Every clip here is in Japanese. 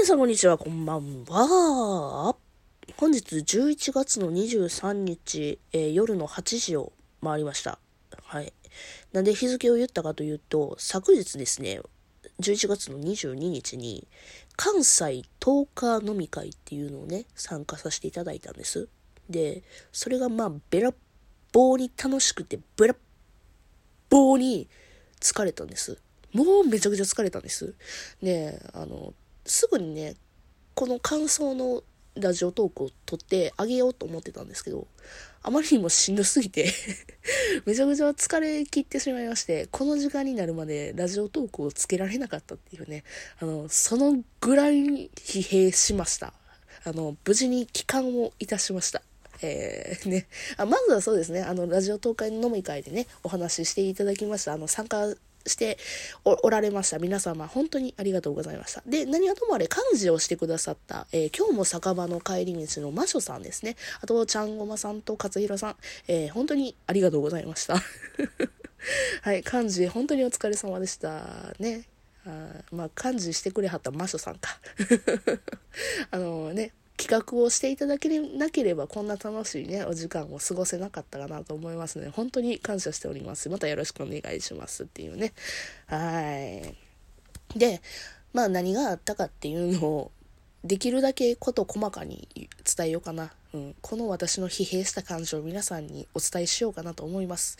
皆さんこんにちは、こんばんは。本日11月の23日、えー、夜の8時を回りました。はい。なんで日付を言ったかというと、昨日ですね、11月の22日に、関西10日飲み会っていうのをね、参加させていただいたんです。で、それがまあ、べらぼうに楽しくて、べらぼうに疲れたんです。もうめちゃくちゃ疲れたんです。で、あの、すぐにね、この感想のラジオトークを撮ってあげようと思ってたんですけど、あまりにもしんどすぎて めちゃくちゃ疲れ切ってしまいまして、この時間になるまでラジオトークをつけられなかったっていうね、あの、そのぐらい疲弊しました。あの、無事に帰還をいたしました。えー、ね。あ、まずはそうですね、あの、ラジオ東海の飲み会でね、お話ししていただきました。あの、参加しておられました。皆様、本当にありがとうございました。で、何はともあれ、幹事をしてくださった、えー、今日も酒場の帰り道の魔女さんですね。あと、ちゃんごまさんと勝弘さん、えー、本当にありがとうございました。はい、幹事、本当にお疲れ様でした。ね。あまあ、幹事してくれはった魔女さんか。あのね、企画をしていただけなければこんな楽しいね、お時間を過ごせなかったかなと思いますので、本当に感謝しております。またよろしくお願いしますっていうね。はい。で、まあ何があったかっていうのを、できるだけこと細かに伝えようかな。うん、この私の疲弊した感情を皆さんにお伝えしようかなと思います。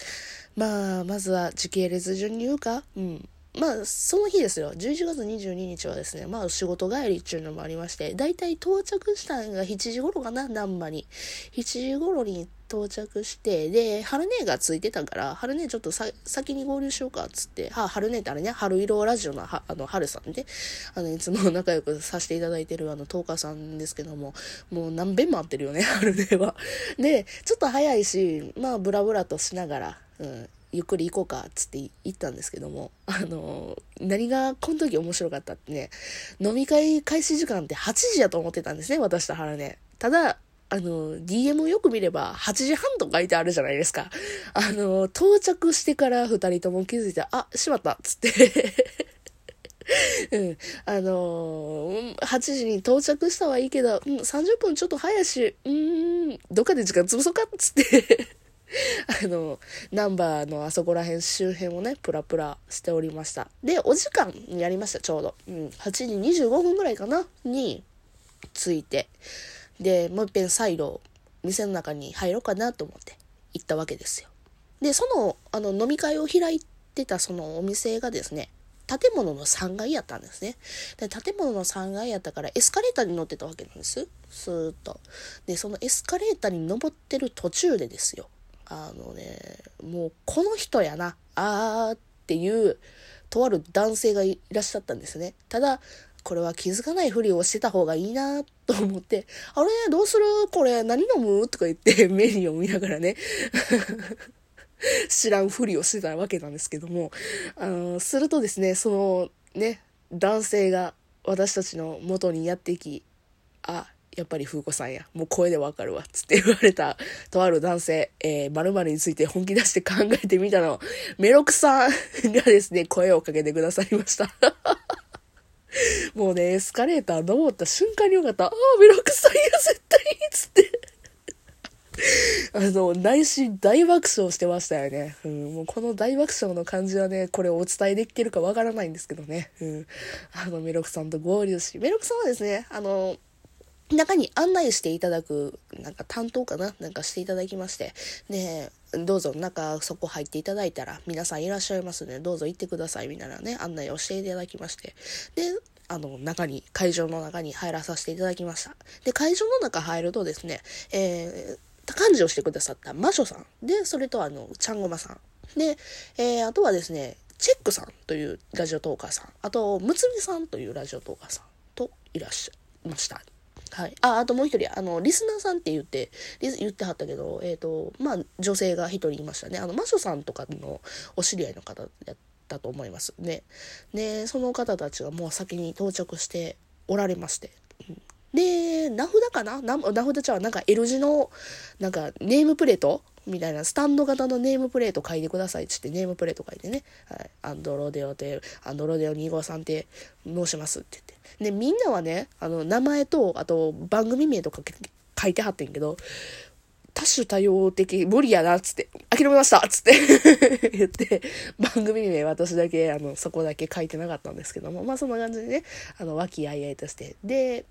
まあ、まずは時系列順に言うか、うん。まあ、その日ですよ。11月22日はですね、まあ、仕事帰りっていうのもありまして、だいたい到着したのが7時頃かな、難波に。7時頃に到着して、で、春姉がついてたから、春姉ちょっとさ先に合流しようか、っつって、は、春姉ってあれね、春色ラジオの、は、あの、春さんで、あの、いつも仲良くさせていただいてるあの、10日さんですけども、もう何遍も会ってるよね、春姉は。で、ちょっと早いし、まあ、ブラブラとしながら、うん、ゆっくり行こうか、っつって言ったんですけども、あの、何がこの時面白かったってね、飲み会開始時間って8時やと思ってたんですね、私と原ね。ただ、あの、DM をよく見れば8時半と書いてあるじゃないですか。あの、到着してから2人とも気づいて、あ、しまったっつって うん。あのー、8時に到着したはいいけど、うん、30分ちょっと早いし、うん、どっかで時間潰そうかっつってあの、ナンバーのあそこら辺周辺をね、プラプラしておりました。で、お時間にやりました、ちょうど。うん、8時25分ぐらいかなに着いて。で、もう一遍再度、店の中に入ろうかなと思って行ったわけですよ。で、その、あの、飲み会を開いてたそのお店がですね、建物の3階やったんですね。で、建物の3階やったからエスカレーターに乗ってたわけなんです。スーッと。で、そのエスカレーターに登ってる途中でですよ。あのね、もうこの人やな、あーっていう、とある男性がいらっしゃったんですね。ただ、これは気づかないふりをしてた方がいいなと思って、あれどうする？これ何飲む？とか言って メニューを見ながらね 知らんふりをしてたわけなんですけども、あの、するとですね、そのね、男性が私たちの元にやってき、あ、やっぱり風子さんや。もう声でわかるわ。つって言われた、とある男性、えー、〇〇について本気出して考えてみたの。メロクさんがですね、声をかけてくださいました。もうね、エスカレーター登った瞬間によかった。ああ、メロクさんや、絶対いいつって。あの、内心大爆笑してましたよね。うん、もうこの大爆笑の感じはね、これをお伝えできてるかわからないんですけどね。うん。あの、メロクさんと合流し、メロクさんはですね、あの、中に案内していただく、なんか担当かな？なんかしていただきまして、で、どうぞ中そこ入っていただいたら皆さんいらっしゃいますので、どうぞ行ってくださいみたいなね、案内をしていただきまして、で、あの、中に、会場の中に入らさせていただきました。で、会場の中入るとですね、えー、幹事をしてくださった魔女さん。で、それとあの、ちゃんごまさん。で、えー、あとはですね、チェックさんというラジオトーカーさん。あと、むつみさんというラジオトーカーさんといらっしゃいました。はい。あ、あともう一人、あの、リスナーさんって言って、言ってはったけど、えっ、ー、と、まあ、女性が一人いましたね。あの、マショさんとかのお知り合いの方やったと思いますね。で、その方たちがもう先に到着しておられまして。で、名札かな？名札ちゃうなんか L 字の、なんかネームプレートみたいな、スタンド型のネームプレート書いてくださいっつってネームプレート書いてね、はい、アンドロデオで、アンドロデオ2号さんって申しますって言って。で、みんなはね、あの、名前と、あと、番組名とか書いてはってんけど、多種多様的、無理やなっ、つって、諦めましたつって 言って、番組名私だけ、あの、そこだけ書いてなかったんですけども、まあそんな感じでね、あの、和気あいあいとして。で、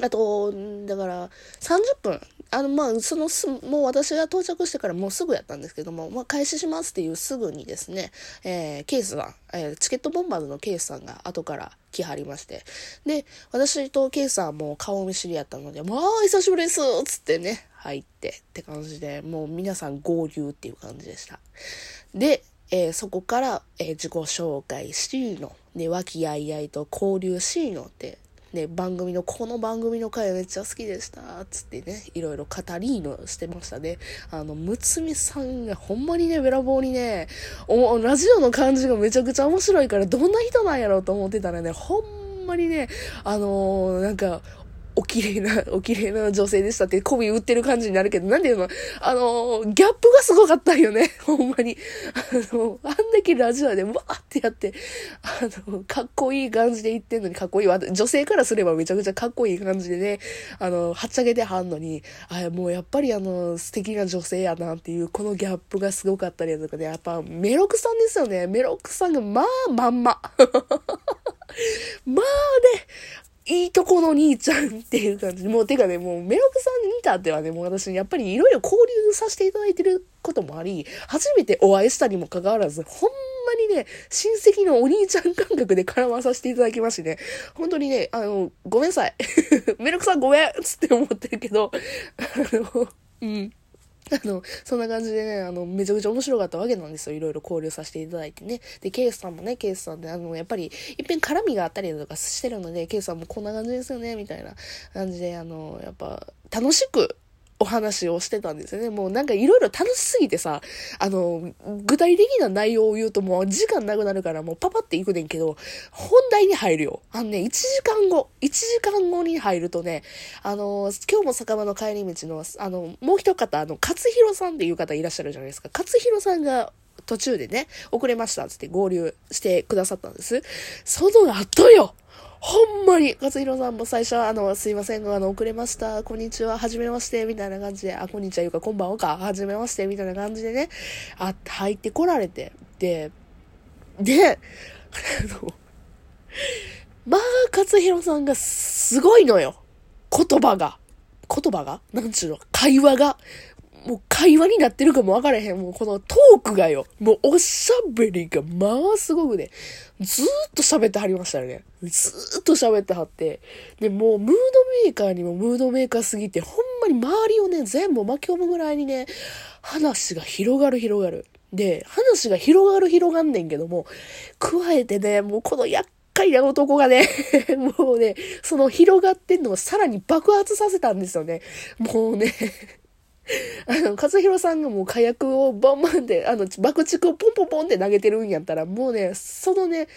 あと、だから、30分。あの、まあ、そのす、もう私が到着してからもうすぐやったんですけども、まあ、開始しますっていうすぐにですね、えー、ケースさん、えー、チケットボンバーズのケースさんが後から来はりまして、で、私とケースさんも顔見知りやったので、まあ、久しぶりですつってね、入ってって感じで、もう皆さん合流っていう感じでした。で、えー、そこから、えー、自己紹介しの、ね、和気あいあいと交流しのって、ね、番組の、この番組の回めっちゃ好きでした、つってね、いろいろ語りのしてましたね。あの、むつみさんがほんまにね、べらぼうにね、お、ラジオの感じがめちゃくちゃ面白いから、どんな人なんやろうと思ってたらね、ほんまにね、あのー、なんか、お綺麗な、お綺麗な女性でしたって媚び売ってる感じになるけど、なんていうのあの、ギャップがすごかったんよね。ほんまに。あの、あんだけラジオでわーってやって、あの、かっこいい感じで言ってんのにかっこいいわ。女性からすればめちゃくちゃかっこいい感じでね、あの、はっちゃけてはんのに、あ、もうやっぱりあの、素敵な女性やなっていう、このギャップがすごかったりとかね、やっぱメロクさんですよね。メロクさんがまあ、まんま。まあね、いいとこの兄ちゃんっていう感じ、もうてかね、もうメロクさんに似たってはね、もう私やっぱりいろいろ交流させていただいてることもあり、初めてお会いしたにもかかわらず、ほんまにね、親戚のお兄ちゃん感覚で絡まさせていただきましてね、本当にね、あの、ごめんなさい。メロクさんごめんつって思ってるけど、あの、うん。あの、そんな感じでね、あの、めちゃくちゃ面白かったわけなんですよ。いろいろ交流させていただいてね。で、ケースさんもね、ケースさんで、あの、やっぱり、いっぺん絡みがあったりとかしてるので、ケースさんもこんな感じですよね、みたいな感じで、あの、やっぱ、楽しくお話をしてたんですよね。もうなんかいろいろ楽しすぎてさ、あの、具体的な内容を言うともう時間なくなるからもうパパっていくねんけど、本題に入るよ。あのね、1時間後、1時間後に入るとね、あの、今日も酒場の帰り道の、あの、もう一方、あの、勝弘さんっていう方いらっしゃるじゃないですか。勝弘さんが途中でね、遅れましたっつって合流してくださったんです。その後よほんまに、勝弘さんも最初は、あの、すいませんが、あの、遅れました。こんにちは。はじめまして。みたいな感じで、あ、こんにちは。いうか、こんばんはか。はじめまして。みたいな感じでね、あ、入ってこられて。で、で、あの、まあ、勝弘さんがすごいのよ。言葉が。言葉が？なんちゅうの？会話が？もう会話になってるかもわからへん。もうこのトークがよ。もうおしゃべりがまあすごくね、ずーっと喋ってはりましたよね。ずーっと喋ってはって。で、もうムードメーカーにもムードメーカーすぎて、ほんまに周りをね、全部巻き込むぐらいにね、話が広がる広がる。で、話が広がる広がんねんけども、加えてね、もうこの厄介な男がね もうね、その広がってんのをさらに爆発させたんですよね。もうねあの、和弘さんがもう火薬をバンバンって、あの、爆竹をポンポンポンって投げてるんやったら、もうね、そのね、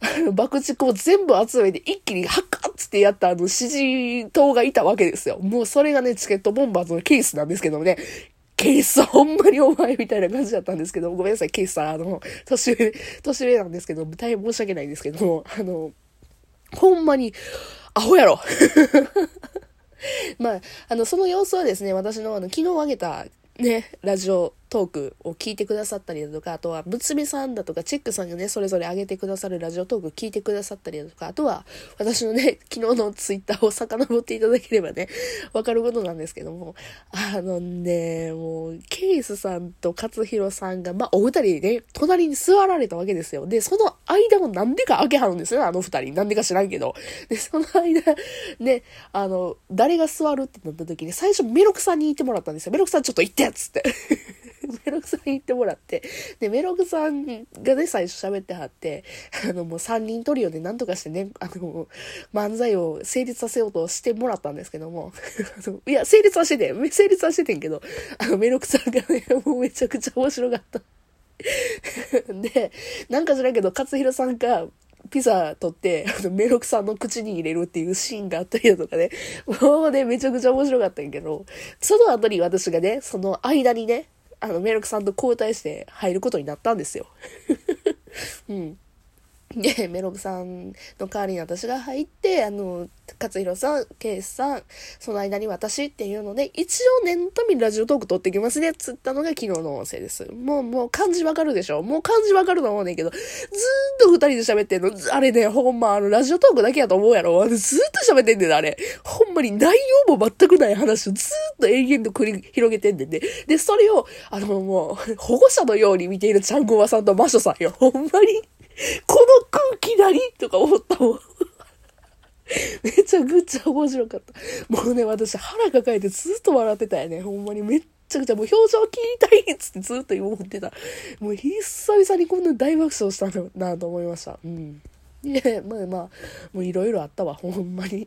あの、爆竹を全部集めて一気にハッカッつってやったあの、指示塔がいたわけですよ。もうそれがね、チケットボンバーズのケースなんですけどもね、ケースほんまにお前みたいな感じだったんですけど、ごめんなさい、ケースさん、あの、年上、年上なんですけど、大変申し訳ないんですけども、あの、ほんまに、アホやろ まあ、あの、その様子はですね、私のあの、昨日あげたね、ラジオトークを聞いてくださったりだとか、あとは、むつみさんだとか、チェックさんがね、それぞれ上げてくださるラジオトーク聞いてくださったりだとか、あとは、私のね、昨日のツイッターを遡っていただければね、わかることなんですけども、あのね、もう、ケイスさんと勝弘さんが、まあ、お二人ね、隣に座られたわけですよ。で、その間をなんでか開けはるんですよね、あの二人。なんでか知らんけど。で、その間、ね、あの、誰が座るってなった時に、最初メロクさんに言ってもらったんですよ。メロクさんちょっと行ってっつって。メロクさん言ってもらって、で、メロクさんがね、最初喋ってはって、あの、もう3人トリオで何とかしてね、あの、漫才を成立させようとしてもらったんですけども、あ のいや、成立はしてて、成立はしててんけど、あの、メロクさんがね、もうめちゃくちゃ面白かった。で、なんか知らんけど、勝弘さんが、ピザ取って、あの、メロクさんの口に入れるっていうシーンがあったりだとかね、もうね、めちゃくちゃ面白かったんやけど、その後に私がね、その間にね、あの、メルクさんと交代して入ることになったんですよ。うん。で、メロブさんの代わりに私が入って、あの、勝弘さん、ケイスさん、その間に私っていうので、一応念のためにラジオトーク撮ってきますね、つったのが昨日の音声です。もう、もう漢字わかるでしょ？もう漢字わかると思うねんけど、ずーっと二人で喋ってんの。あれね、ほんま、あの、ラジオトークだけやと思うやろずーっと喋ってんねん、あれ。ほんまに内容も全くない話をずーっと永遠と繰り広げてんねんね。で、それを、あの、もう、保護者のように見ているちゃんこまさんとマショさんよ。ほんまに。この空気なり？とか思ったもん。めちゃくちゃ面白かった。もうね、私腹抱えてずっと笑ってたよね。ほんまにめっちゃくちゃもう表情切りたいっつってずっと思ってた。もう久々にこんな大爆笑したのなと思いました。うん。いや、まあまあ、もういろいろあったわ、ほんまに。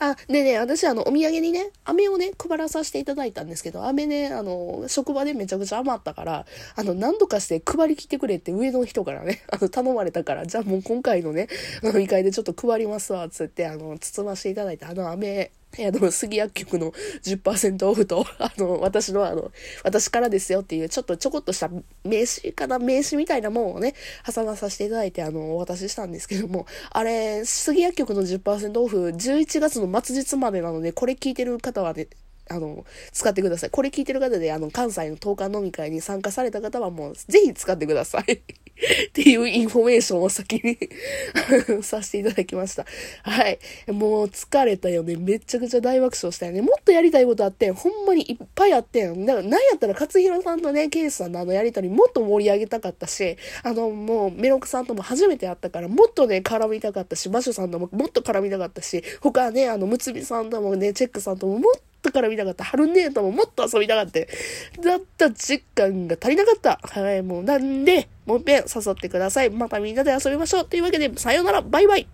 あ、でね、私、あの、お土産にね、飴をね、配らさせていただいたんですけど、飴ね、あの、職場でめちゃくちゃ余ったから、あの、何度かして配りきってくれって上の人からね、あの、頼まれたから、じゃあもう今回のね、飲み会でちょっと配りますわ、つって、あの、包ませていただいた、あの飴、あの、杉薬局の10%オフと、あの、私のあの、私からですよっていう、ちょっとちょこっとした名刺かな、名刺みたいなもんをね、挟まさせていただいて、あの、お渡ししたんですけども、あれ、杉薬局の10%オフ、11月の末日までなので、これ聞いてる方はね、あの、使ってください。これ聞いてる方で、あの、関西のトーカー飲み会に参加された方はもう、ぜひ使ってください。っていうインフォメーションを先に させていただきました。はい。もう疲れたよね。めちゃくちゃ大爆笑したよね。もっとやりたいことあって。ほんまにいっぱいあってん。だから、なんやったら勝弘さんとね、ケイスさんのあのやりとりもっと盛り上げたかったし、あの、もうメロクさんとも初めて会ったから、もっとね、絡みたかったし、マシュさんとももっと絡みたかったし、他ね、あの、むつみさんともね、チェックさんとももっと絡みたかった。春姉とももっと遊びたかった。だった実感が足りなかった。はい、もうなんで、もう一遍誘ってください。またみんなで遊びましょう。というわけで、さようなら、バイバイ。